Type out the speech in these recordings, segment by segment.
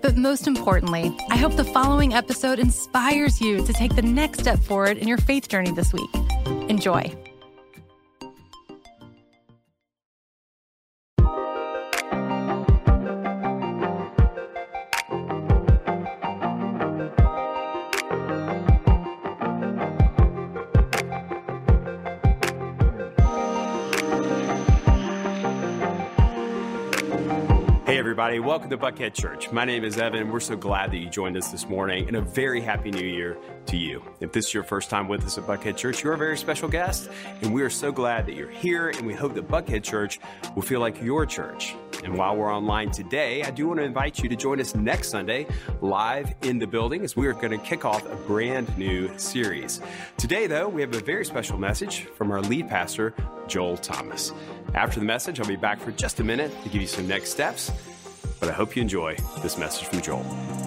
But most importantly, I hope the following episode inspires you to take the next step forward in your faith journey this week. Enjoy. Everybody. Welcome to Buckhead Church. My name is Evan. We're so glad that you joined us this morning, and a very happy new year to you. If this is your first time with us at Buckhead Church, you're a very special guest, and we are so glad that you're here, and we hope that Buckhead Church will feel like your church. And while we're online today, I do want to invite you to join us next Sunday live in the building as we are going to kick off a brand new series. Today, though, we have a very special message from our lead pastor, Joel Thomas. After the message, I'll be back for just a minute to give you some next steps but I hope you enjoy this message from Joel.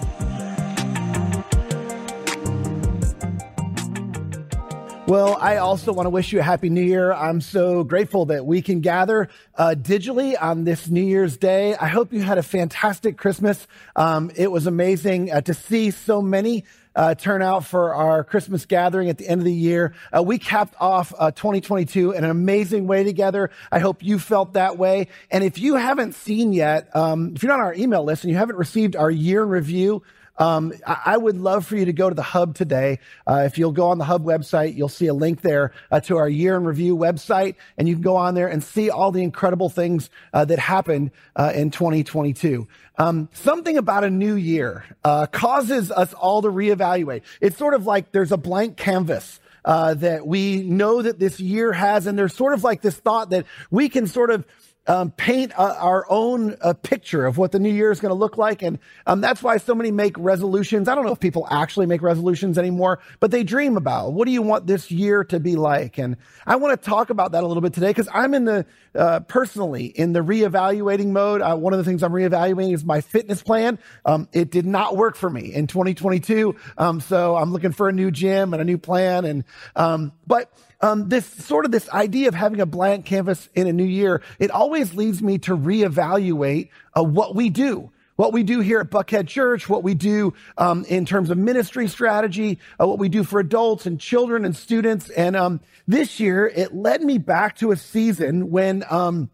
Well, I also want to wish you a happy new year. I'm so grateful that we can gather uh, digitally on this New Year's Day. I hope you had a fantastic Christmas. Um, it was amazing uh, to see so many uh, turn out for our Christmas gathering at the end of the year. Uh, we capped off uh, 2022 in an amazing way together. I hope you felt that way. And if you haven't seen yet, um, if you're not on our email list and you haven't received our year in review, um, I would love for you to go to the hub today. Uh, if you'll go on the hub website, you'll see a link there uh, to our year in review website, and you can go on there and see all the incredible things uh, that happened uh, in 2022. Um, something about a new year uh, causes us all to reevaluate. It's sort of like there's a blank canvas. Uh, that we know that this year has, and there's sort of like this thought that we can sort of um, paint our own uh, picture of what the new year is going to look like. And um, that's why so many make resolutions. I don't know if people actually make resolutions anymore, but they dream about what do you want this year to be like? And I want to talk about that a little bit today because I'm in the, uh, personally, in the reevaluating mode. Uh, one of the things I'm reevaluating is my fitness plan. Um, it did not work for me in 2022. Um, so I'm looking for a new gym and a new plan. And, um, but, um, this sort of this idea of having a blank canvas in a new year, it always leads me to reevaluate uh, what we do. What we do here at Buckhead Church, what we do um, in terms of ministry strategy, uh, what we do for adults and children and students. And um, this year, it led me back to a season when um,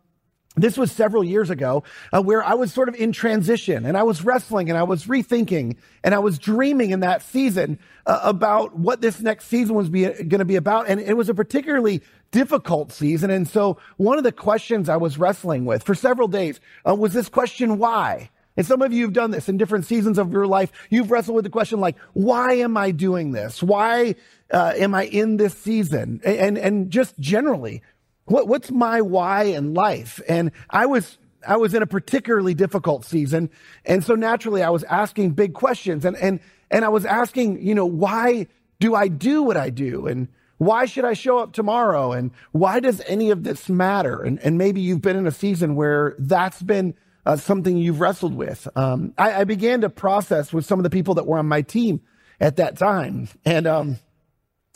this was several years ago uh, where I was sort of in transition and I was wrestling and I was rethinking and I was dreaming in that season uh, about what this next season was going to be about. And it was a particularly difficult season. And so one of the questions I was wrestling with for several days uh, was this question, why? And some of you have done this in different seasons of your life. You've wrestled with the question like, why am I doing this? Why uh, am I in this season? And, and just generally, what, what's my why in life? And I was, I was in a particularly difficult season. And so naturally I was asking big questions and, and, and I was asking, you know, why do I do what I do? And why should I show up tomorrow? And why does any of this matter? And, and maybe you've been in a season where that's been uh, something you've wrestled with. Um, I, I, began to process with some of the people that were on my team at that time. And um,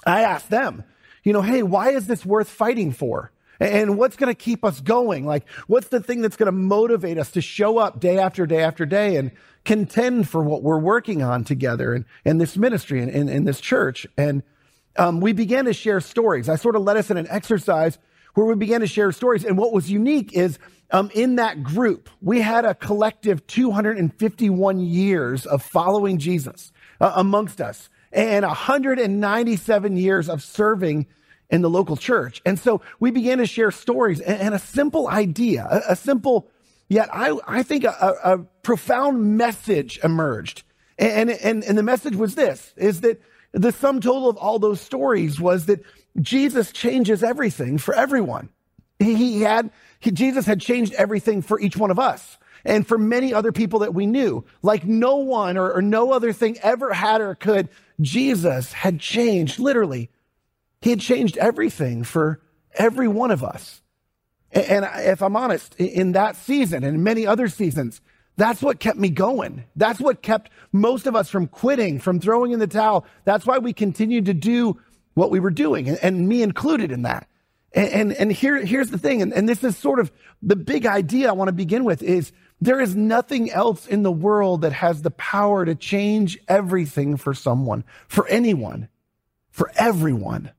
I asked them, you know, hey, why is this worth fighting for? And what's going to keep us going? Like, what's the thing that's going to motivate us to show up day after day after day and contend for what we're working on together in, in this ministry and this church? And um, we began to share stories. I sort of led us in an exercise where we began to share stories. And what was unique is um, in that group, we had a collective 251 years of following Jesus uh, amongst us and 197 years of serving in the local church. And so we began to share stories and, and a simple idea, a, a, simple yet I, I think a, a, profound message emerged. And, and, and the message was this, is that the sum total of all those stories was that Jesus changes everything for everyone. He had, he, Jesus had changed everything for each one of us and for many other people that we knew. Like no one or, or no other thing ever had or could, Jesus had changed, literally. He had changed everything for every one of us. And, and if I'm honest, in that season and many other seasons, that's what kept me going. That's what kept most of us from quitting, from throwing in the towel. That's why we continued to do what we were doing, and, and me included in that. And, and, and here, here's the thing, and, and this is sort of the big idea I want to begin with is there is nothing else in the world that has the power to change everything for someone, for anyone, for everyone,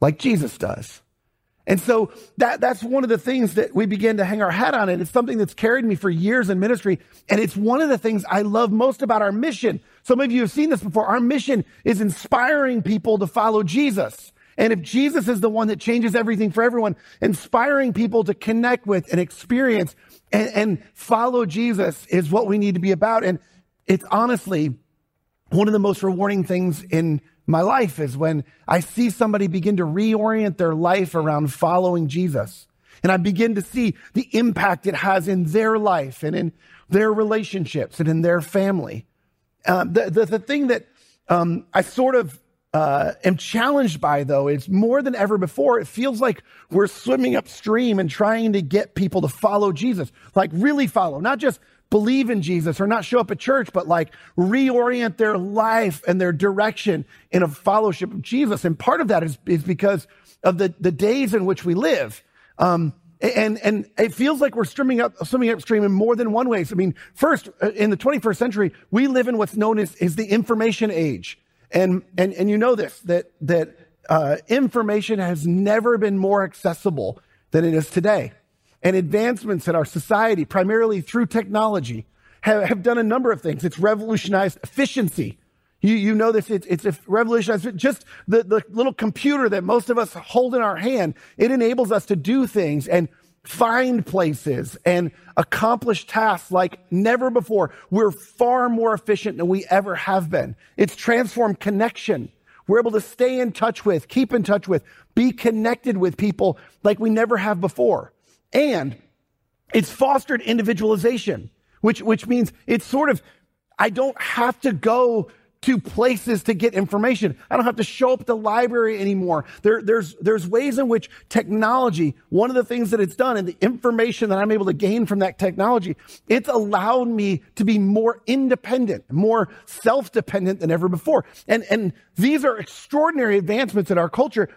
like Jesus does. And so that, that's one of the things that we begin to hang our hat on. And it's something that's carried me for years in ministry. And it's one of the things I love most about our mission. Some of you have seen this before. Our mission is inspiring people to follow Jesus. And if Jesus is the one that changes everything for everyone, inspiring people to connect with and experience and, and follow Jesus is what we need to be about. And it's honestly one of the most rewarding things in my life is when I see somebody begin to reorient their life around following Jesus. And I begin to see the impact it has in their life and in their relationships and in their family. Uh, the, the, the, thing that um, I sort of uh, am challenged by, though, is more than ever before, it feels like we're swimming upstream and trying to get people to follow Jesus, like really follow, not just believe in Jesus or not show up at church, but like reorient their life and their direction in a fellowship of Jesus. And part of that is, is because of the, the days in which we live. Um, and, and it feels like we're swimming up, swimming upstream in more than one ways. I mean, first, uh, in the 21st century, we live in what's known as, as the information age. And, and, and you know this, that, that uh, information has never been more accessible than it is today. And advancements in our society, primarily through technology, have, have done a number of things. It's revolutionized efficiency. You, you know this, it's, it's revolutionized just the, the little computer that most of us hold in our hand. It enables us to do things and find places and accomplish tasks like never before. We're far more efficient than we ever have been. It's transformed connection. We're able to stay in touch with, keep in touch with, be connected with people like we never have before. And it's fostered individualization, which, which means it's sort of, I don't have to go to places to get information. I don't have to show up at the library anymore. There, there's, there's ways in which technology, one of the things that it's done and the information that I'm able to gain from that technology, it's allowed me to be more independent, more self-dependent than ever before. And, and these are extraordinary advancements in our culture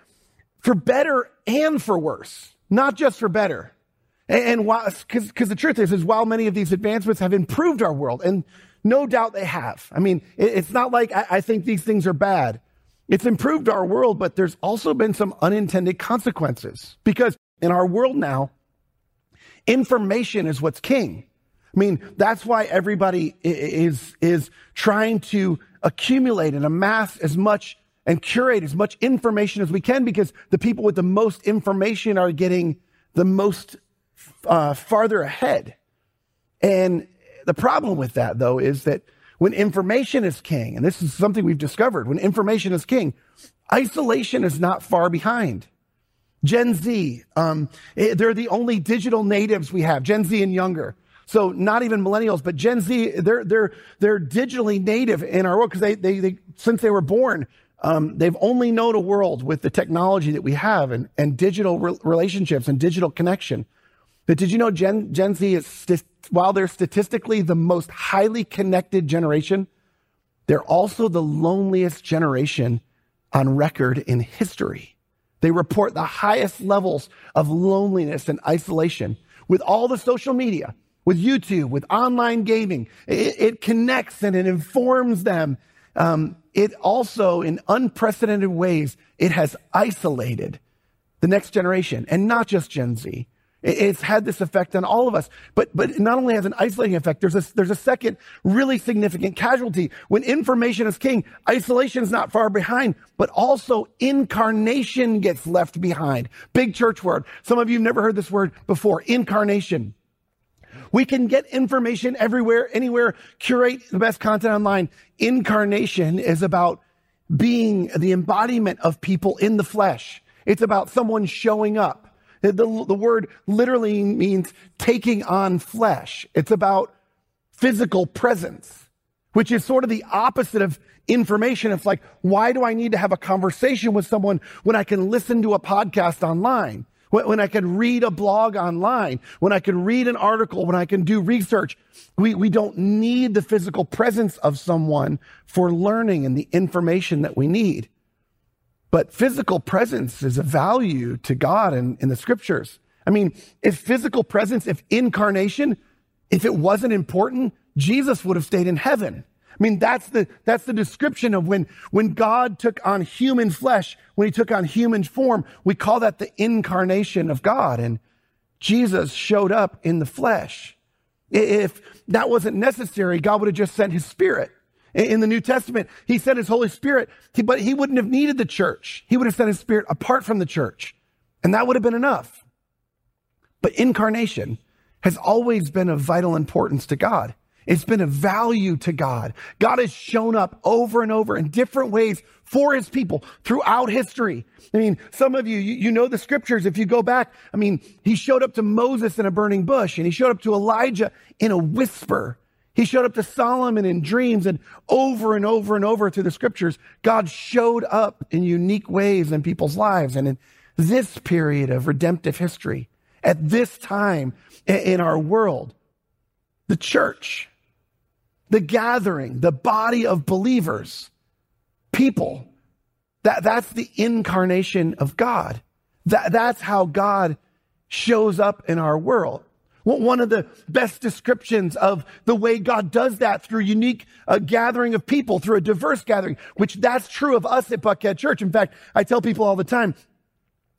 for better and for worse, not just for better. And, and while, cause, cause the truth is, is while many of these advancements have improved our world and no doubt they have. I mean, it's not like I, think these things are bad. It's improved our world, but there's also been some unintended consequences because in our world now, information is what's king. I mean, that's why everybody is, is trying to accumulate and amass as much and curate as much information as we can because the people with the most information are getting the most uh, farther ahead. And the problem with that, though, is that when information is king, and this is something we've discovered, when information is king, isolation is not far behind. Gen Z, um, eh, they're the only digital natives we have, Gen Z and younger. So not even millennials, but Gen Z, they're, they're, they're digitally native in our world because they, they, they, since they were born, um, they've only known a world with the technology that we have and, and digital re- relationships and digital connection. But did you know Gen, Gen Z is, st- while they're statistically the most highly connected generation, they're also the loneliest generation on record in history. They report the highest levels of loneliness and isolation with all the social media, with YouTube, with online gaming. It, it connects and it informs them. Um, it also, in unprecedented ways, it has isolated the next generation and not just Gen Z. It's had this effect on all of us. But, but not only has an isolating effect, there's a, there's a second really significant casualty. When information is king, isolation is not far behind, but also incarnation gets left behind. Big church word. Some of you have never heard this word before. Incarnation. We can get information everywhere, anywhere, curate the best content online. Incarnation is about being the embodiment of people in the flesh. It's about someone showing up. The, the word literally means taking on flesh. It's about physical presence, which is sort of the opposite of information. It's like, why do I need to have a conversation with someone when I can listen to a podcast online? When I can read a blog online, when I can read an article, when I can do research, we, we don't need the physical presence of someone for learning and the information that we need. But physical presence is a value to God in, in the scriptures. I mean, if physical presence, if incarnation, if it wasn't important, Jesus would have stayed in heaven. I mean, that's the, that's the description of when, when God took on human flesh, when he took on human form, we call that the incarnation of God. And Jesus showed up in the flesh. If that wasn't necessary, God would have just sent his spirit. In the New Testament, he sent his Holy Spirit, but he wouldn't have needed the church. He would have sent his spirit apart from the church. And that would have been enough. But incarnation has always been of vital importance to God. It's been a value to God. God has shown up over and over in different ways for his people throughout history. I mean, some of you, you know the scriptures. If you go back, I mean, he showed up to Moses in a burning bush and he showed up to Elijah in a whisper. He showed up to Solomon in dreams and over and over and over through the scriptures, God showed up in unique ways in people's lives. And in this period of redemptive history, at this time in our world, the church the gathering, the body of believers, people. That, that's the incarnation of God. That, that's how God shows up in our world. One of the best descriptions of the way God does that through unique uh, gathering of people, through a diverse gathering, which that's true of us at Buckhead Church. In fact, I tell people all the time,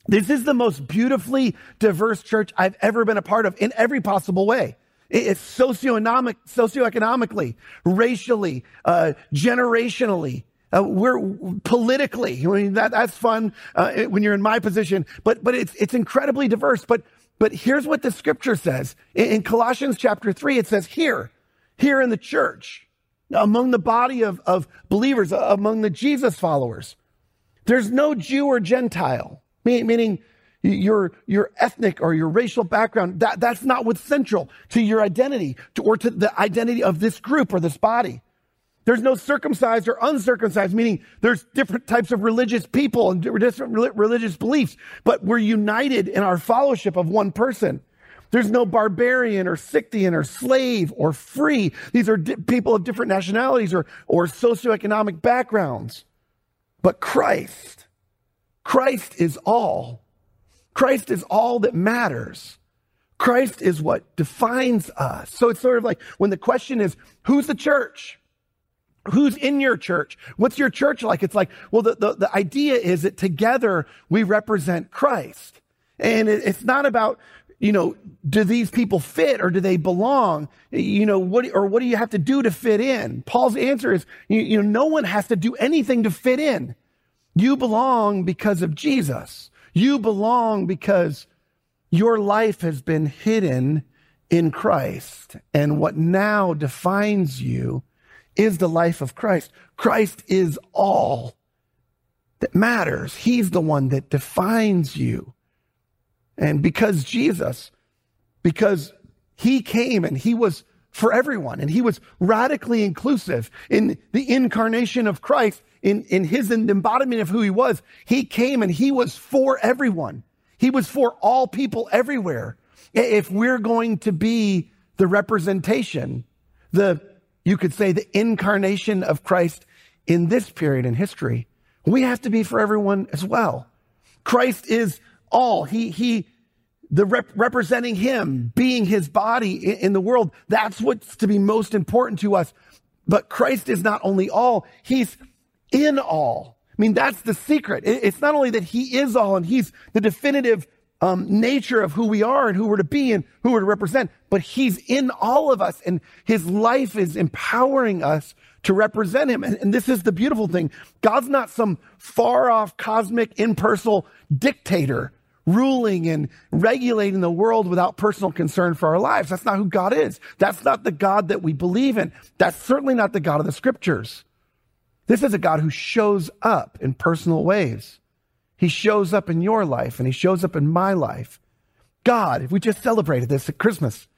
this is the most beautifully diverse church I've ever been a part of in every possible way. It's socioeconomic, socioeconomically, racially, uh, generationally. Uh, we're politically. I mean, that, that's fun uh, when you're in my position, but but it's it's incredibly diverse. But but here's what the scripture says in, in Colossians chapter three. It says here, here in the church, among the body of of believers, among the Jesus followers, there's no Jew or Gentile, meaning your, your ethnic or your racial background, that, that's not what's central to your identity to, or to the identity of this group or this body. There's no circumcised or uncircumcised, meaning there's different types of religious people and different religious beliefs, but we're united in our fellowship of one person. There's no barbarian or Scythian or slave or free. These are di- people of different nationalities or, or socioeconomic backgrounds. But Christ, Christ is all. Christ is all that matters. Christ is what defines us. So it's sort of like when the question is, who's the church? Who's in your church? What's your church like? It's like, well, the, the, the idea is that together we represent Christ. And it, it's not about, you know, do these people fit or do they belong? You know, what, or what do you have to do to fit in? Paul's answer is, you, you know, no one has to do anything to fit in. You belong because of Jesus. You belong because your life has been hidden in Christ. And what now defines you is the life of Christ. Christ is all that matters. He's the one that defines you. And because Jesus, because he came and he was for everyone and he was radically inclusive in the incarnation of Christ, in, in his embodiment of who he was, he came and he was for everyone. He was for all people everywhere. If we're going to be the representation, the, you could say the incarnation of Christ in this period in history, we have to be for everyone as well. Christ is all. He, he, the rep- representing him, being his body in, in the world. That's what's to be most important to us. But Christ is not only all, he's in all. I mean, that's the secret. It's not only that he is all and he's the definitive um, nature of who we are and who we're to be and who we're to represent, but he's in all of us and his life is empowering us to represent him. And, and this is the beautiful thing. God's not some far off cosmic impersonal dictator ruling and regulating the world without personal concern for our lives. That's not who God is. That's not the God that we believe in. That's certainly not the God of the scriptures. This is a God who shows up in personal ways. He shows up in your life and he shows up in my life. God, if we just celebrated this at Christmas,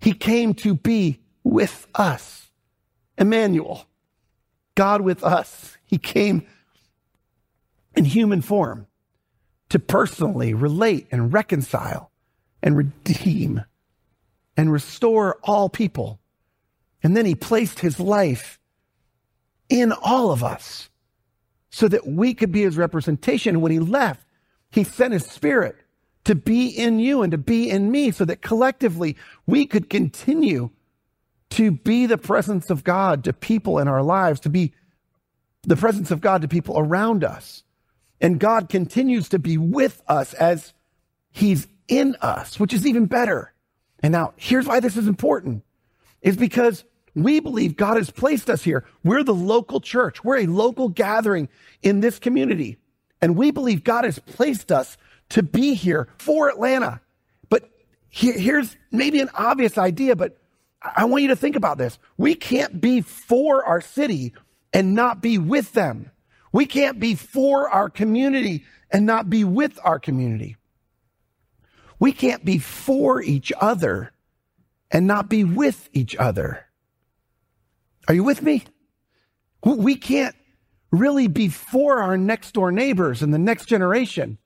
he came to be with us. Emmanuel, God with us. He came in human form to personally relate and reconcile and redeem and restore all people. And then he placed his life in all of us so that we could be his representation. And when he left, he sent his spirit to be in you and to be in me so that collectively we could continue to be the presence of God to people in our lives, to be the presence of God to people around us. And God continues to be with us as He's in us, which is even better. And now here's why this is important is because we believe God has placed us here. We're the local church. We're a local gathering in this community. And we believe God has placed us to be here for Atlanta. But here's maybe an obvious idea, but I want you to think about this. We can't be for our city and not be with them. We can't be for our community and not be with our community. We can't be for each other and not be with each other. Are you with me? We can't really be for our next door neighbors and the next generation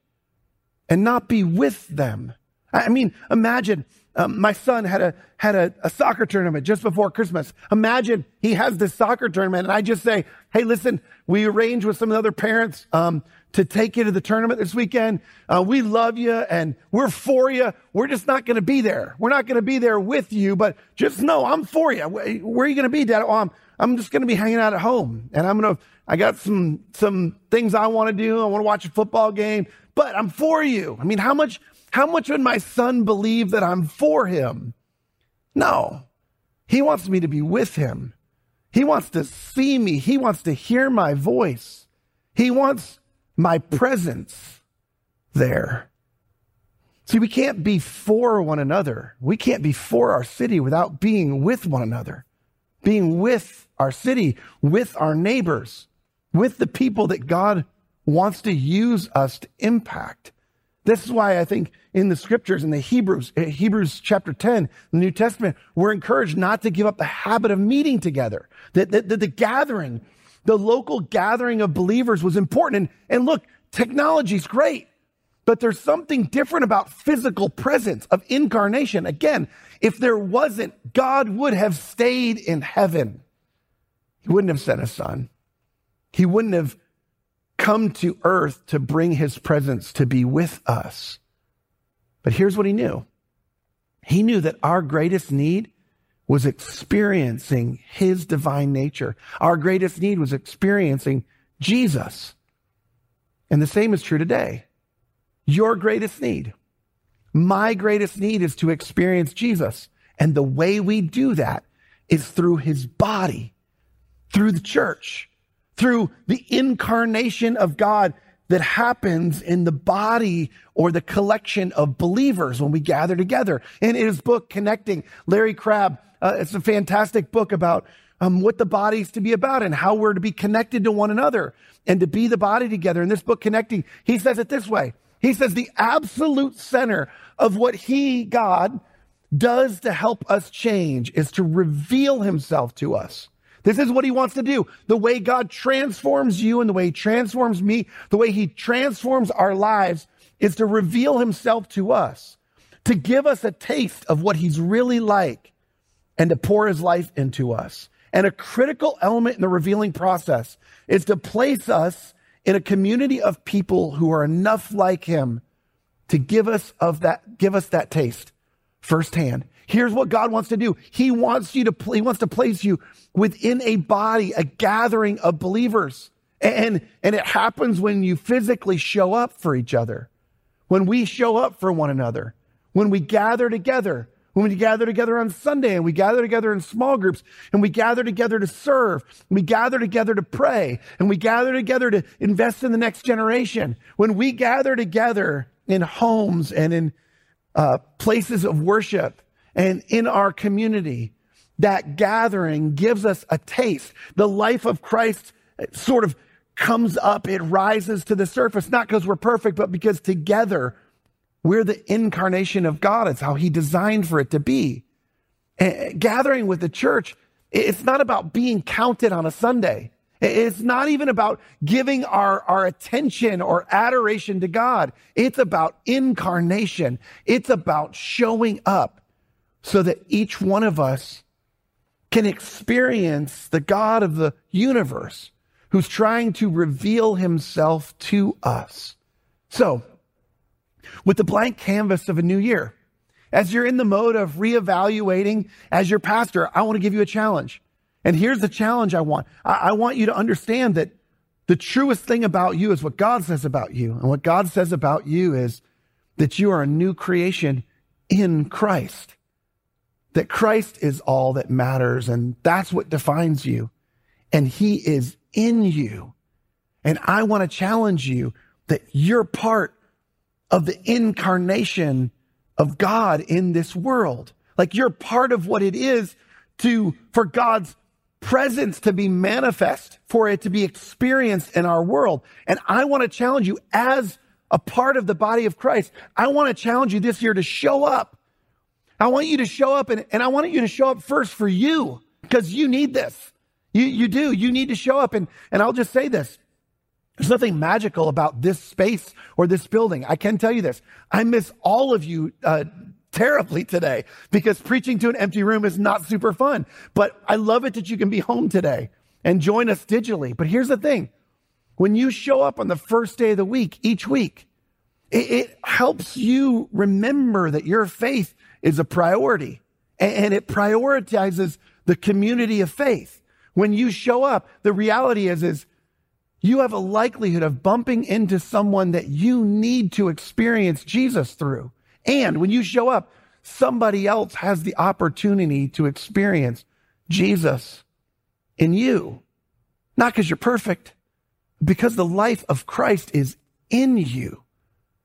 and not be with them. I mean, imagine um, my son had a had a, a, soccer tournament just before Christmas. Imagine he has this soccer tournament, and I just say, "Hey, listen, we arrange with some of the other parents um, to take you to the tournament this weekend. Uh, we love you, and we're for you. We're just not going to be there. We're not going to be there with you, but just know I'm for you. Where, are you going to be, Dad? Oh, I'm I'm just going to be hanging out at home, and I'm going to. I got some some things I want to do. I want to watch a football game, but I'm for you. I mean, how much how much would my son believe that I'm for him? No. He wants me to be with him. He wants to see me. He wants to hear my voice. He wants my presence there. See, we can't be for one another. We can't be for our city without being with one another, being with our city, with our neighbors, with the people that God wants to use us to impact. This is why I think in the scriptures, in the Hebrews, eh, Hebrews chapter 10, the New Testament, we're encouraged not to give up the habit of meeting together. That, that, that the gathering, the local gathering of believers was important. And, and look, technology's great, but there's something different about physical presence of incarnation. Again, if there wasn't, God would have stayed in heaven. He wouldn't have sent a son. He wouldn't have come to earth to bring his presence to be with us. But here's what he knew he knew that our greatest need was experiencing his divine nature. Our greatest need was experiencing Jesus. And the same is true today. Your greatest need, my greatest need is to experience Jesus. And the way we do that is through his body, through the church through the incarnation of God that happens in the body or the collection of believers when we gather together. In his book, Connecting, Larry Crabb, uh, it's a fantastic book about um, what the body's to be about and how we're to be connected to one another and to be the body together. In this book, Connecting, he says it this way. He says the absolute center of what he, God, does to help us change is to reveal himself to us. This is what he wants to do. The way God transforms you and the way he transforms me, the way he transforms our lives is to reveal himself to us, to give us a taste of what he's really like and to pour his life into us. And a critical element in the revealing process is to place us in a community of people who are enough like him to give us of that, give us that taste firsthand. Here's what God wants to do. He wants you to, he wants to place you within a body, a gathering of believers. And, and it happens when you physically show up for each other. When we show up for one another. When we gather together. When we gather together on Sunday and we gather together in small groups and we gather together to serve. We gather together to pray and we gather together to invest in the next generation. When we gather together in homes and in uh, places of worship and in our community, that gathering gives us a taste. The life of Christ uh, sort of comes up, it rises to the surface, not because we're perfect, but because together we're the incarnation of God. It's how He designed for it to be. And gathering with the church, it's not about being counted on a Sunday. It's not even about giving our, our attention or adoration to God. It's about incarnation. It's about showing up so that each one of us can experience the God of the universe who's trying to reveal himself to us. So, with the blank canvas of a new year, as you're in the mode of reevaluating as your pastor, I want to give you a challenge. And here's the challenge I want. I, I want you to understand that the truest thing about you is what God says about you. And what God says about you is that you are a new creation in Christ. That Christ is all that matters. And that's what defines you. And he is in you. And I want to challenge you that you're part of the incarnation of God in this world. Like you're part of what it is to, for God's presence to be manifest, for it to be experienced in our world. And I want to challenge you as a part of the body of Christ. I want to challenge you this year to show up. I want you to show up and, and I want you to show up first for you because you need this. You, you do. You need to show up. And, and I'll just say this. There's nothing magical about this space or this building. I can tell you this. I miss all of you uh, terribly today because preaching to an empty room is not super fun. But I love it that you can be home today and join us digitally. But here's the thing. When you show up on the first day of the week, each week, it, it helps you remember that your faith is a priority and, it prioritizes the community of faith. When you show up, the reality is, is you have a likelihood of bumping into someone that you need to experience Jesus through. And when you show up, somebody else has the opportunity to experience Jesus in you. Not because you're perfect, because the life of Christ is in you.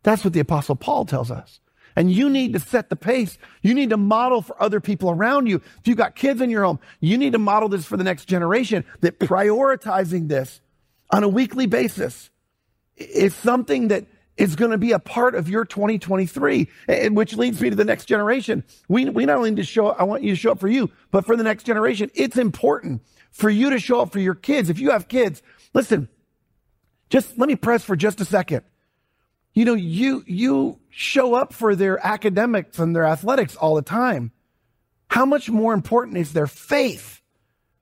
That's what the apostle Paul tells us. And you need to set the pace. You need to model for other people around you. If you've got kids in your home, you need to model this for the next generation that prioritizing this on a weekly basis is something that is going to be a part of your 2023, and which leads me to the next generation. We, we not only need to show I want you to show up for you, but for the next generation. It's important for you to show up for your kids. If you have kids, listen, just let me press for just a second. You know, you, you show up for their academics and their athletics all the time. How much more important is their faith?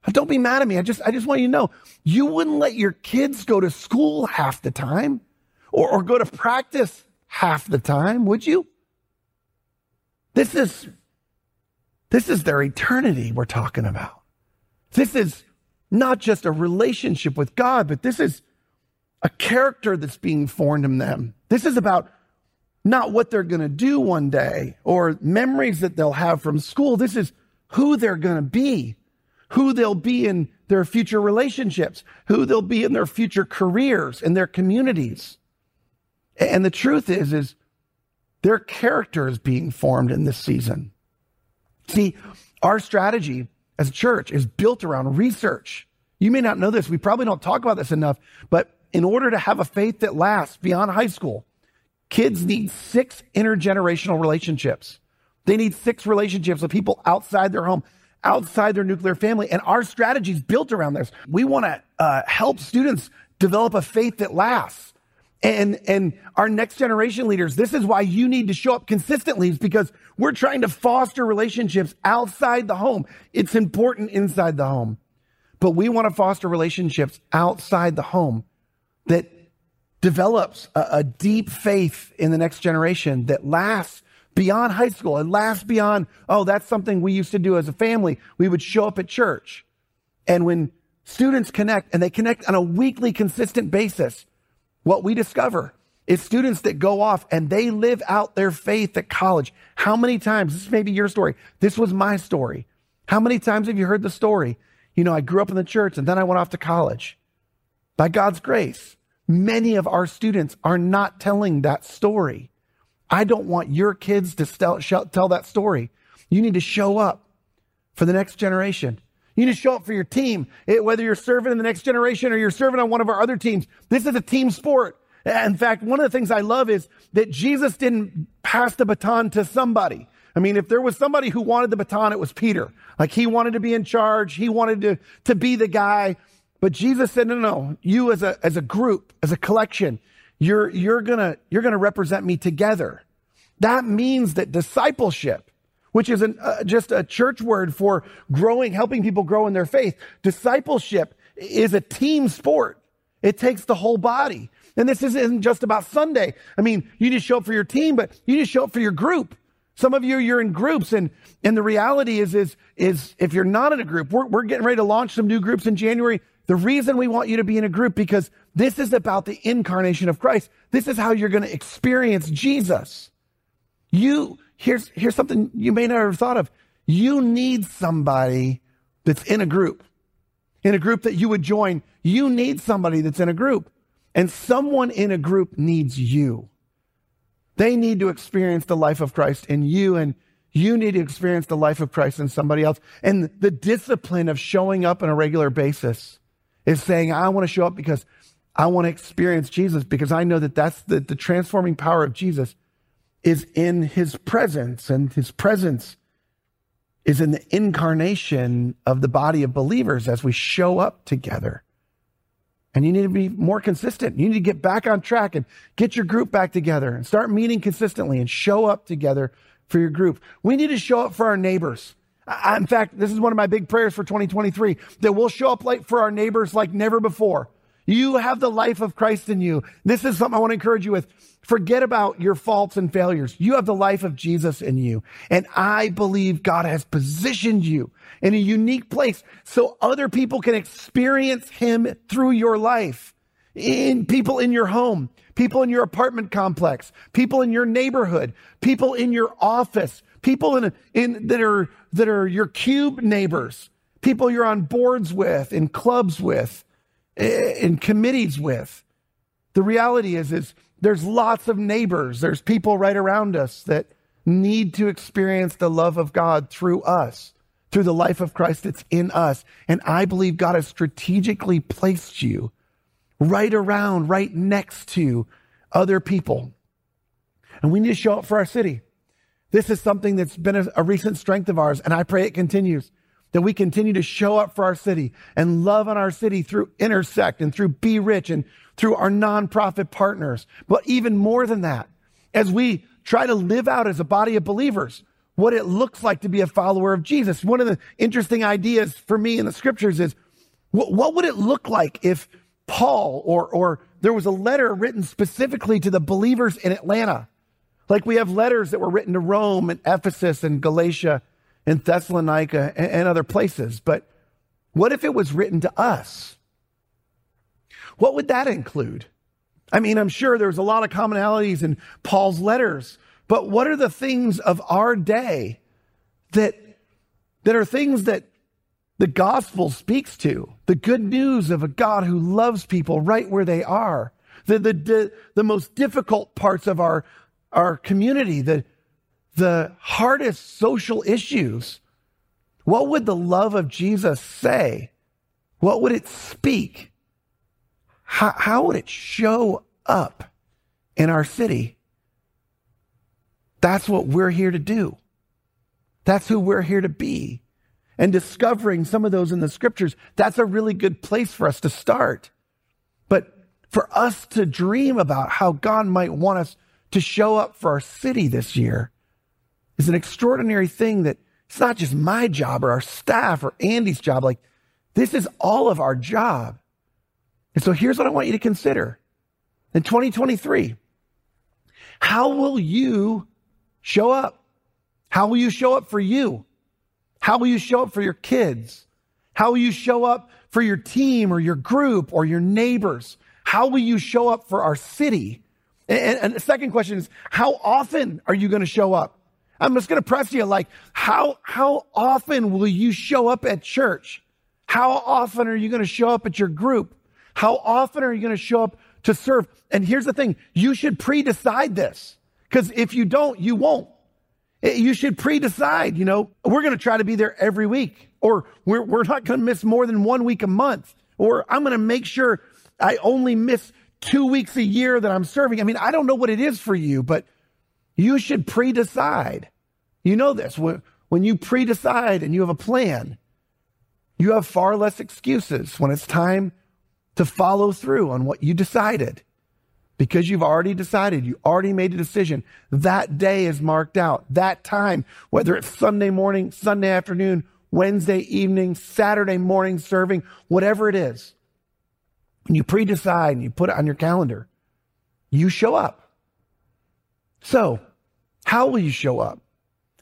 Uh, don't be mad at me. I just, I just want you to know you wouldn't let your kids go to school half the time or, or go to practice half the time, would you? This is, this is their eternity we're talking about. This is not just a relationship with God, but this is a character that's being formed in them. This is about not what they're going to do one day or memories that they'll have from school. This is who they're going to be, who they'll be in their future relationships, who they'll be in their future careers, in their communities. And the truth is, is their character is being formed in this season. See, our strategy as a church is built around research. You may not know this. We probably don't talk about this enough, but in order to have a faith that lasts beyond high school, kids need six intergenerational relationships. They need six relationships with people outside their home, outside their nuclear family. And our strategy is built around this. We want to uh, help students develop a faith that lasts and, and our next generation leaders, this is why you need to show up consistently is because we're trying to foster relationships outside the home. It's important inside the home, but we want to foster relationships outside the home that develops a, a deep faith in the next generation that lasts beyond high school and lasts beyond, oh, that's something we used to do as a family. We would show up at church. And when students connect and they connect on a weekly, consistent basis, what we discover is students that go off and they live out their faith at college. How many times, this may be your story. This was my story. How many times have you heard the story? You know, I grew up in the church and then I went off to college. By God's grace, many of our students are not telling that story. I don't want your kids to tell, tell that story. You need to show up for the next generation. You need to show up for your team, it, whether you're serving in the next generation or you're serving on one of our other teams. This is a team sport. In fact, one of the things I love is that Jesus didn't pass the baton to somebody. I mean, if there was somebody who wanted the baton, it was Peter. Like he wanted to be in charge. He wanted to, to be the guy. But Jesus said, no, no. You as a, as a group, as a collection, you're, you're gonna, you're gonna represent me together. That means that discipleship, which is an, uh, just a church word for growing, helping people grow in their faith. Discipleship is a team sport. It takes the whole body. And this isn't just about Sunday. I mean, you to show up for your team, but you to show up for your group. Some of you, you're in groups and, and the reality is, is, is if you're not in a group, we're, we're getting ready to launch some new groups in January. The reason we want you to be in a group because this is about the incarnation of Christ. This is how you're going to experience Jesus. You, here's, here's something you may not have thought of. You need somebody that's in a group, in a group that you would join. You need somebody that's in a group and someone in a group needs you. They need to experience the life of Christ in you and you need to experience the life of Christ in somebody else. And the discipline of showing up on a regular basis is saying, I want to show up because I want to experience Jesus because I know that that's the, the transforming power of Jesus is in his presence and his presence is in the incarnation of the body of believers as we show up together. And you need to be more consistent. You need to get back on track and get your group back together and start meeting consistently and show up together for your group. We need to show up for our neighbors. I, in fact, this is one of my big prayers for 2023 that we'll show up like for our neighbors like never before. You have the life of Christ in you. This is something I want to encourage you with. Forget about your faults and failures. You have the life of Jesus in you. And I believe God has positioned you in a unique place so other people can experience him through your life. In people in your home, people in your apartment complex, people in your neighborhood, people in your office, people in, in that are that are your cube neighbors, people you're on boards with, in clubs with, in committees with. The reality is, is there's lots of neighbors. There's people right around us that need to experience the love of God through us, through the life of Christ that's in us. And I believe God has strategically placed you right around, right next to other people. And we need to show up for our city. This is something that's been a, a recent strength of ours, and I pray it continues that we continue to show up for our city and love on our city through Intersect and through Be Rich and through our nonprofit partners. But even more than that, as we try to live out as a body of believers, what it looks like to be a follower of Jesus. One of the interesting ideas for me in the scriptures is what, what would it look like if Paul or, or there was a letter written specifically to the believers in Atlanta? Like we have letters that were written to Rome and Ephesus and Galatia and Thessalonica and, and other places. But what if it was written to us? What would that include? I mean, I'm sure there's a lot of commonalities in Paul's letters, but what are the things of our day that, that are things that the gospel speaks to? The good news of a God who loves people right where they are. The, the, the, the most difficult parts of our, our community, the, the hardest social issues, what would the love of Jesus say? What would it speak? How, how would it show up in our city? That's what we're here to do. That's who we're here to be. And discovering some of those in the scriptures, that's a really good place for us to start. But for us to dream about how God might want us to show up for our city this year, is an extraordinary thing that it's not just my job or our staff or Andy's job. Like, this is all of our job. And so here's what I want you to consider. In 2023, how will you show up? How will you show up for you? How will you show up for your kids? How will you show up for your team or your group or your neighbors? How will you show up for our city? And, and the second question is, how often are you going to show up? I'm just going to press you like, how, how often will you show up at church? How often are you going to show up at your group? How often are you going to show up to serve? And here's the thing. You should pre-decide this. Because if you don't, you won't. Eh, you should pre decide, you know, we're going to try to be there every week, or we're, we're not going to miss more than one week a month, or I'm going to make sure I only miss two weeks a year that I'm serving. I mean, I don't know what it is for you, but you should pre decide. You know this. When you pre decide and you have a plan, you have far less excuses when it's time to follow through on what you decided because you've already decided, you already made a decision. That day is marked out. That time, whether it's Sunday morning, Sunday afternoon, Wednesday evening, Saturday morning serving, whatever it is, and you pre decide and you put it on your calendar, you show up. So, how will you show up?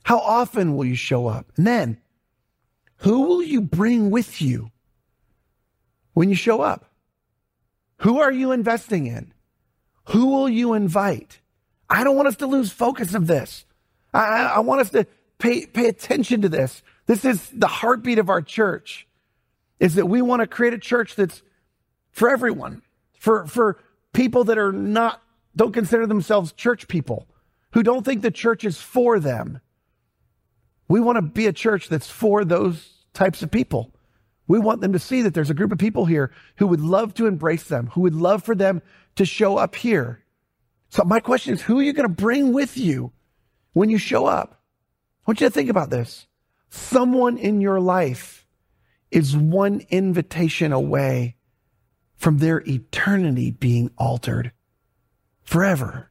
How often will you show up? And then, who will you bring with you when you show up? Who are you investing in? Who will you invite? I don't want us to lose focus of this. I, I want us to pay, pay attention to this. This is the heartbeat of our church is that we want to create a church that's for everyone, for, for people that are not, don't consider themselves church people, who don't think the church is for them. We want to be a church that's for those types of people. We want them to see that there's a group of people here who would love to embrace them, who would love for them to show up here. So my question is, who are you going to bring with you when you show up? I want you to think about this. Someone in your life is one invitation away from their eternity being altered forever.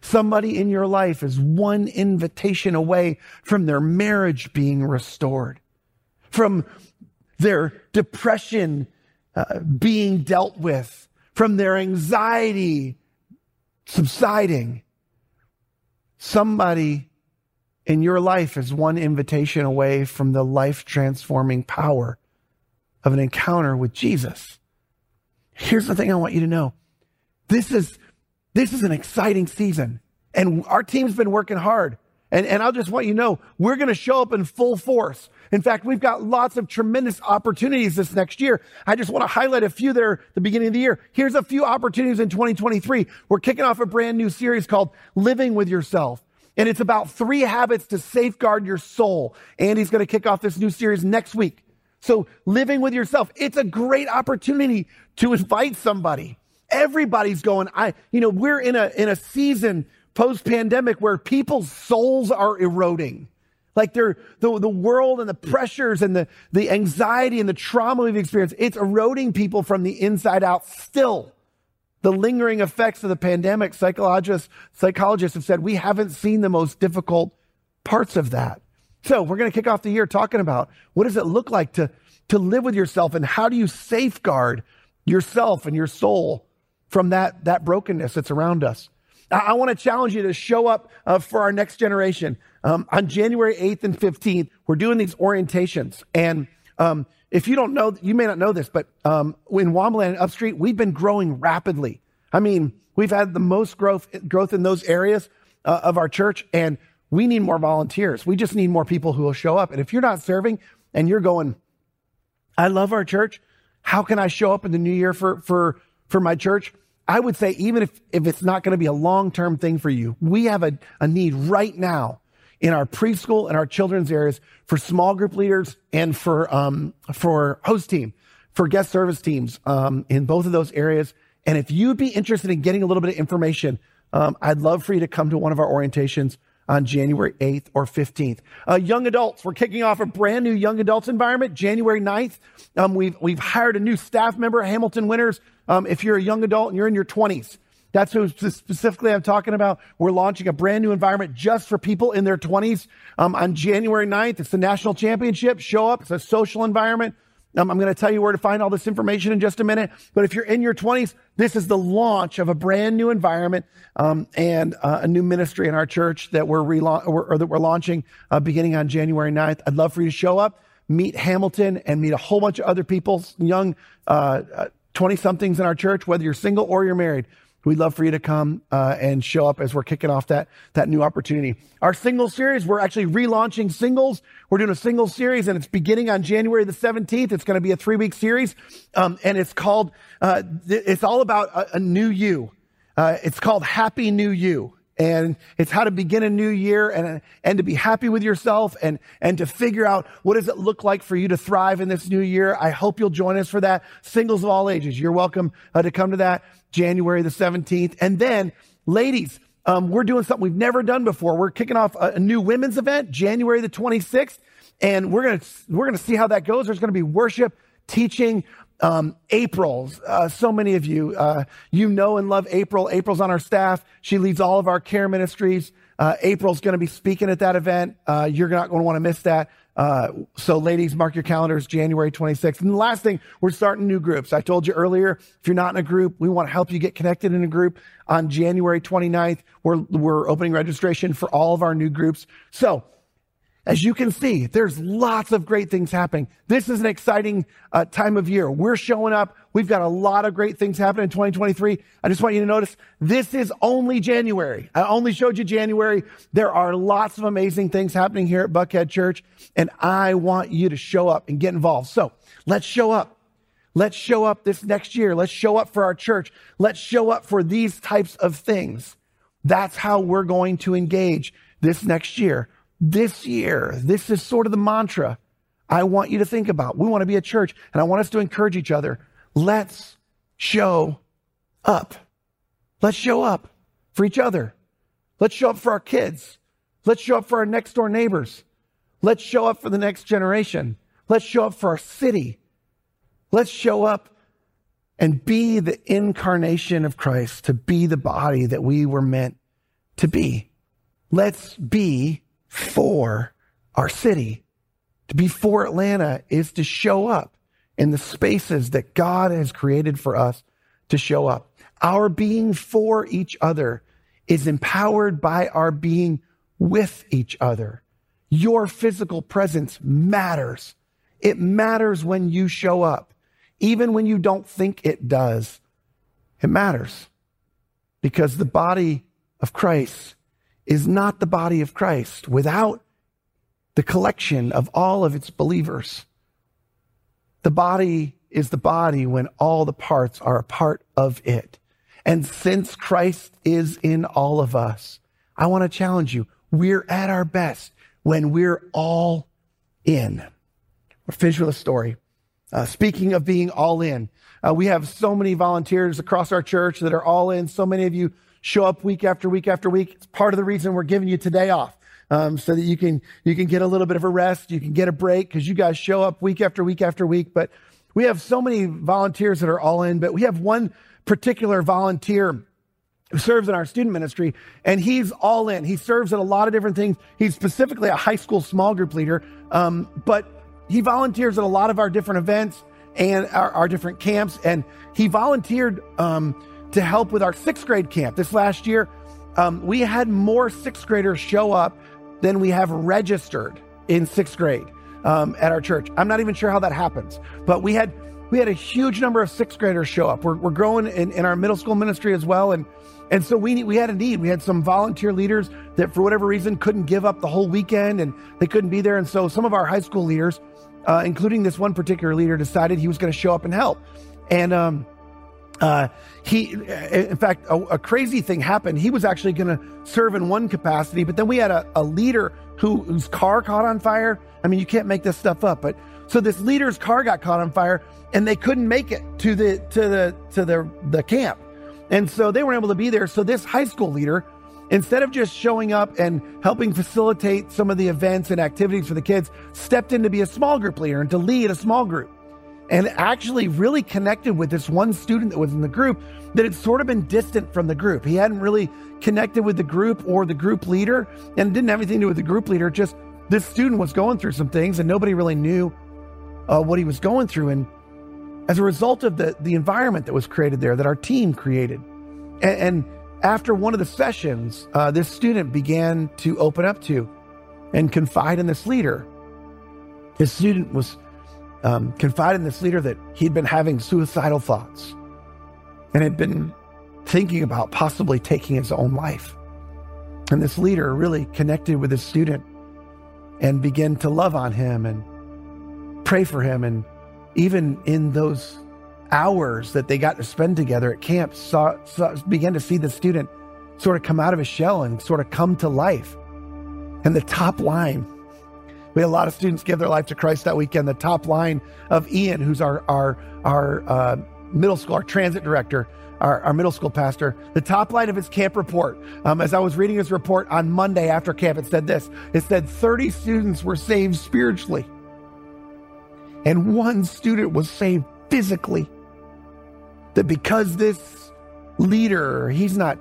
Somebody in your life is one invitation away from their marriage being restored, from their depression uh, being dealt with, from their anxiety subsiding. Somebody in your life is one invitation away from the life transforming power of an encounter with Jesus. Here's the thing I want you to know. This is, this is an exciting season and our team's been working hard. And, and I'll just want you to know, we're going to show up in full force. In fact, we've got lots of tremendous opportunities this next year. I just want to highlight a few there at the beginning of the year. Here's a few opportunities in 2023. We're kicking off a brand new series called Living with Yourself. And it's about three habits to safeguard your soul. Andy's going to kick off this new series next week. So living with yourself, it's a great opportunity to invite somebody. Everybody's going, I, you know, we're in a, in a season post pandemic where people's souls are eroding. Like they're, the, the world and the pressures and the, the anxiety and the trauma we've experienced, it's eroding people from the inside out still. The lingering effects of the pandemic, psychologists, psychologists have said we haven't seen the most difficult parts of that. So we're going to kick off the year talking about what does it look like to, to live with yourself and how do you safeguard yourself and your soul from that, that brokenness that's around us. I, I want to challenge you to show up uh, for our next generation. Um, on January 8th and 15th, we're doing these orientations. And um, if you don't know, you may not know this, but um, in Waumba and Upstreet, we've been growing rapidly. I mean, we've had the most growth growth in those areas uh, of our church, and we need more volunteers. We just need more people who will show up. And if you're not serving and you're going, I love our church. How can I show up in the new year for for for my church? I would say, even if, if it's not going to be a long term thing for you, we have a, a need right now in our preschool and our children's areas for small group leaders and for, um, for host team, for guest service teams, um, in both of those areas. And if you'd be interested in getting a little bit of information, um, I'd love for you to come to one of our orientations on January 8th or 15th. Uh, young adults, we're kicking off a brand new young adults environment January 9th. Um, we've, we've hired a new staff member, Hamilton Winters. Um, if you're a young adult and you're in your 20s, that's who specifically I'm talking about. We're launching a brand new environment just for people in their 20s um, on January 9th. It's the national championship. Show up. It's a social environment. Um, I'm going to tell you where to find all this information in just a minute. But if you're in your 20s, this is the launch of a brand new environment um, and uh, a new ministry in our church that we're rela- or, or that we're launching uh, beginning on January 9th. I'd love for you to show up, meet Hamilton, and meet a whole bunch of other people, young 20 uh, somethings in our church, whether you're single or you're married. We'd love for you to come uh, and show up as we're kicking off that that new opportunity. Our single series, we're actually relaunching singles. We're doing a single series, and it's beginning on January the seventeenth. It's going to be a three week series, um, and it's called. Uh, it's all about a, a new you. Uh, it's called Happy New You. and it's how to begin a new year and, and to be happy with yourself and, and to figure out what does it look like for you to thrive in this new year. I hope you'll join us for that. Singles of all ages. You're welcome uh, to come to that January the 17th. And then ladies, um, we're doing something we've never done before. We're kicking off a, a new women's event, January the 26th. And we're to, we're to see how that goes. There's to be worship, teaching, um, uh, so many of you, uh, you know and love April. April's on our staff. She leads all of our care ministries. Uh, April's going to be speaking at that event. Uh, you're not going to want to miss that. Uh, so ladies, mark your calendars, January 26th. And the last thing, we're starting new groups. I told you earlier, if you're not in a group, we want to help you get connected in a group on January 29th. We're, we're opening registration for all of our new groups. So as you can see, there's lots of great things happening. This is an exciting uh, time of year. We're showing up. We've got a lot of great things happening in 2023. I just want you to notice this is only January. I only showed you January. There are lots of amazing things happening here at Buckhead Church, and I want you to show up and get involved. So let's show up. Let's show up this next year. Let's show up for our church. Let's show up for these types of things. That's how we're going to engage this next year this year, this is sort of the mantra I want you to think about. We want to be a church and I want us to encourage each other. Let's show up. Let's show up for each other. Let's show up for our kids. Let's show up for our next door neighbors. Let's show up for the next generation. Let's show up for our city. Let's show up and be the incarnation of Christ, to be the body that we were meant to be. Let's be for our city. To be for Atlanta is to show up in the spaces that God has created for us to show up. Our being for each other is empowered by our being with each other. Your physical presence matters. It matters when you show up, even when you don't think it does. It matters because the body of Christ is not the body of Christ without the collection of all of its believers. The body is the body when all the parts are a part of it. And since Christ is in all of us, I want to challenge you. We're at our best when we're all in. We're finished with a story. Uh, speaking of being all in, uh, we have so many volunteers across our church that are all in. So many of you show up week after week after week. It's part of the reason we're giving you today off. Um, so that you can you can get a little bit of a rest, you can get a break because you guys show up week after week after week. But we have so many volunteers that are all in. But we have one particular volunteer who serves in our student ministry, and he's all in. He serves at a lot of different things. He's specifically a high school small group leader, um, but he volunteers at a lot of our different events and our, our different camps. And he volunteered. Um, to help with our sixth grade camp. This last year, um, we had more sixth graders show up than we have registered in sixth grade um, at our church. I'm not even sure how that happens, but we had we had a huge number of sixth graders show up. We're, we're growing in, in our middle school ministry as well, and and so we we had a need. We had some volunteer leaders that for whatever reason couldn't give up the whole weekend and they couldn't be there, and so some of our high school leaders, uh, including this one particular leader, decided he was going to show up and help, and um, uh, he, in fact, a, a, crazy thing happened. He was actually going to serve in one capacity, but then we had a, a leader who, whose car caught on fire. I mean, you can't make this stuff up, but so this leader's car got caught on fire, and they couldn't make it to the to the to the the camp, and so they weren't able to be there. So this high school leader, instead of just showing up and helping facilitate some of the events and activities for the kids, stepped in to be a small group leader and to lead a small group and actually really connected with this one student that was in the group that had sort of been distant from the group. He hadn't really connected with the group or the group leader and didn't have anything to do with the group leader. Just this student was going through some things and nobody really knew uh, what he was going through. And as a result of the, the environment that was created there, that our team created. And, and after one of the sessions, uh, this student began to open up to and confide in this leader. His student was um, confided in this leader that he'd been having suicidal thoughts and had been thinking about possibly taking his own life. And this leader really connected with his student and began to love on him and pray for him. And even in those hours that they got to spend together at camp, saw, saw began to see the student sort of come out of his shell and sort of come to life. And the top line, we had a lot of students give their life to Christ that weekend. The top line of Ian, who's our our our uh, middle school, our transit director, our, our, middle school pastor, the top line of his camp report. Um, as I was reading his report on Monday after camp, it said this: it said 30 students were saved spiritually, and one student was saved physically. That because this leader, he's not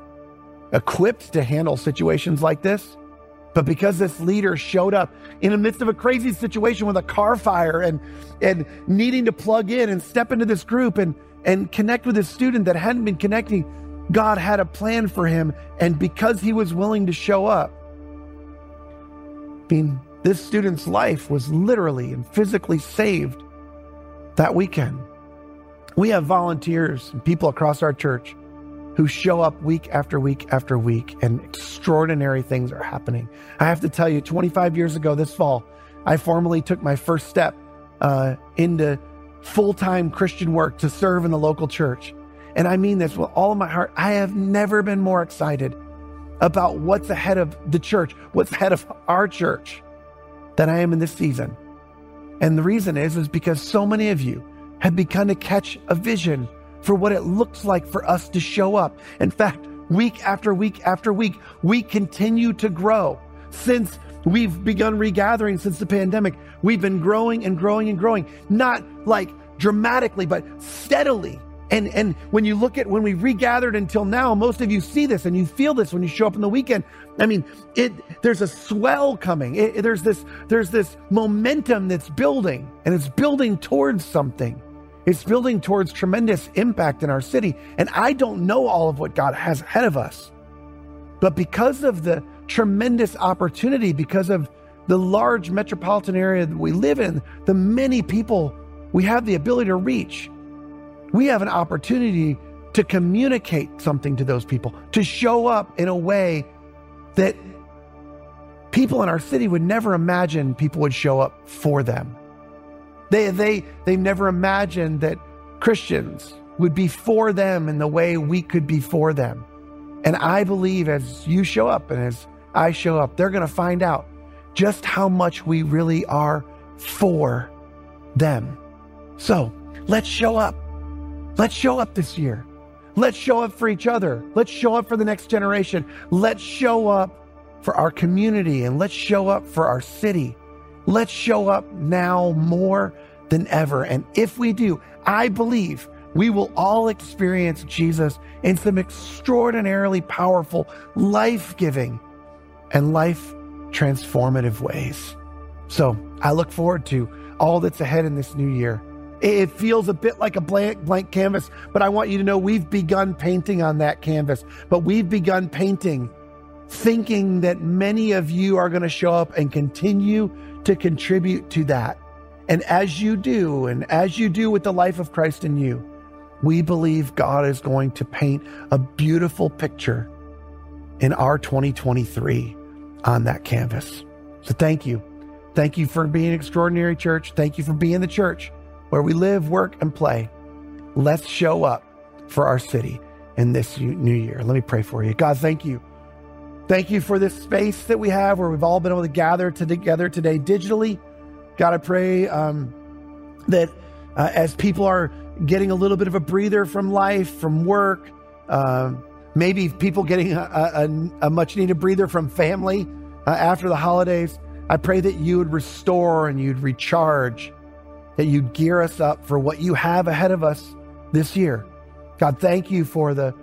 equipped to handle situations like this. But because this leader showed up in the midst of a crazy situation with a car fire and, and needing to plug in and step into this group and, and connect with a student that hadn't been connecting, God had a plan for him. And because he was willing to show up, I mean, this student's life was literally and physically saved that weekend. We have volunteers and people across our church who show up week after week after week, and extraordinary things are happening. I have to tell you, 25 years ago this fall, I formally took my first step uh, into full time Christian work to serve in the local church. And I mean this with all of my heart. I have never been more excited about what's ahead of the church, what's ahead of our church than I am in this season. And the reason is, is because so many of you have begun to catch a vision for what it looks like for us to show up. In fact, week after week after week, we continue to grow. Since we've begun regathering since the pandemic, we've been growing and growing and growing, not like dramatically, but steadily. And, and when you look at when we regathered until now, most of you see this and you feel this when you show up on the weekend. I mean, it, there's a swell coming. It, there's this, there's this momentum that's building and it's building towards something. It's building towards tremendous impact in our city. And I don't know all of what God has ahead of us. But because of the tremendous opportunity, because of the large metropolitan area that we live in, the many people we have the ability to reach, we have an opportunity to communicate something to those people, to show up in a way that people in our city would never imagine people would show up for them. They, they, they never imagined that Christians would be for them in the way we could be for them. And I believe as you show up and as I show up, they're going to find out just how much we really are for them. So let's show up. Let's show up this year. Let's show up for each other. Let's show up for the next generation. Let's show up for our community and let's show up for our city. Let's show up now more than ever. And if we do, I believe we will all experience Jesus in some extraordinarily powerful, life giving, and life transformative ways. So I look forward to all that's ahead in this new year. It feels a bit like a blank, blank canvas, but I want you to know we've begun painting on that canvas, but we've begun painting thinking that many of you are going to show up and continue to contribute to that. And as you do, and as you do with the life of Christ in you, we believe God is going to paint a beautiful picture in our 2023 on that canvas. So thank you. Thank you for being extraordinary church. Thank you for being the church where we live, work, and play. Let's show up for our city in this new year. Let me pray for you. God, thank you Thank you for this space that we have where we've all been able to gather together today digitally. God, I pray um, that uh, as people are getting a little bit of a breather from life, from work, uh, maybe people getting a, a, a, much needed breather from family uh, after the holidays, I pray that you would restore and you'd recharge, that you'd gear us up for what you have ahead of us this year. God, thank you for the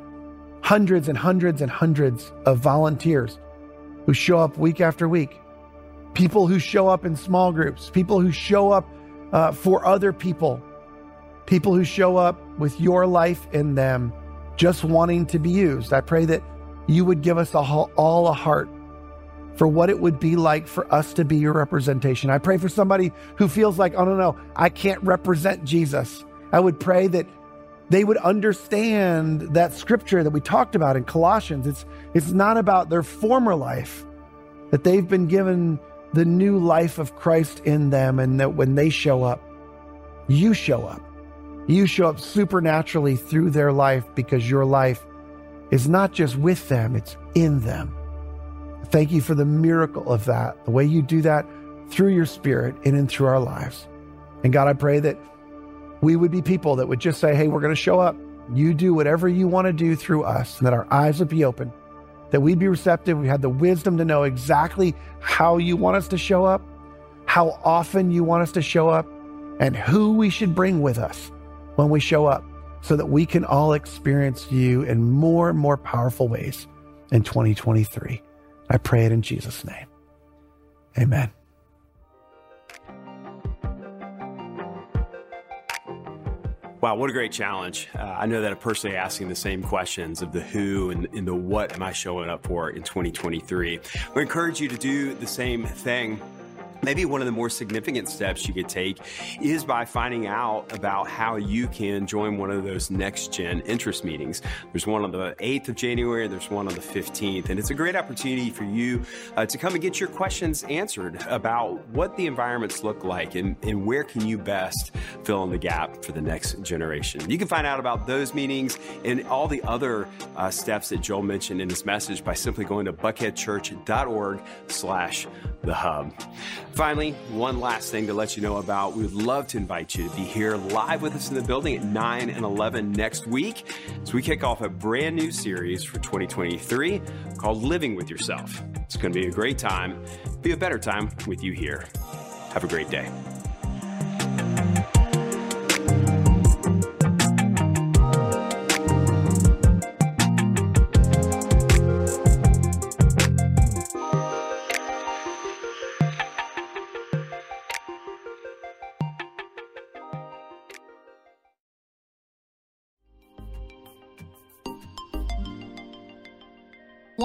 hundreds and hundreds and hundreds of volunteers who show up week after week, people who show up in small groups, people who show up uh, for other people, people who show up with your life in them, just wanting to be used. I pray that you would give us all, all a heart for what it would be like for us to be your representation. I pray for somebody who feels like, oh, no, no, I can't represent Jesus. I would pray that they would understand that scripture that we talked about in Colossians. It's, it's not about their former life, that they've been given the new life of Christ in them, and that when they show up, you show up. You show up supernaturally through their life because your life is not just with them, it's in them. Thank you for the miracle of that, the way you do that through your spirit in and through our lives. And God, I pray that we would be people that would just say, hey, we're going to show up. You do whatever you want to do through us, and that our eyes would be open, that we'd be receptive. We had the wisdom to know exactly how you want us to show up, how often you want us to show up, and who we should bring with us when we show up so that we can all experience you in more and more powerful ways in 2023. I pray it in Jesus' name. Amen. Wow, what a great challenge. Uh, I know that I'm personally asking the same questions of the who and, and, the what am I showing up for in 2023. We encourage you to do the same thing. Maybe one of the more significant steps you could take is by finding out about how you can join one of those next gen interest meetings. There's one on the 8th of January, there's one on the 15th, and it's a great opportunity for you uh, to come and get your questions answered about what the environments look like and, and where can you best fill in the gap for the next generation. You can find out about those meetings and all the other uh, steps that Joel mentioned in his message by simply going to buckheadchurch.org slash the hub. Finally, one last thing to let you know about. We would love to invite you to be here live with us in the building at 9 and 11 next week as we kick off a brand new series for 2023 called Living with Yourself. It's going to be a great time, be a better time with you here. Have a great day.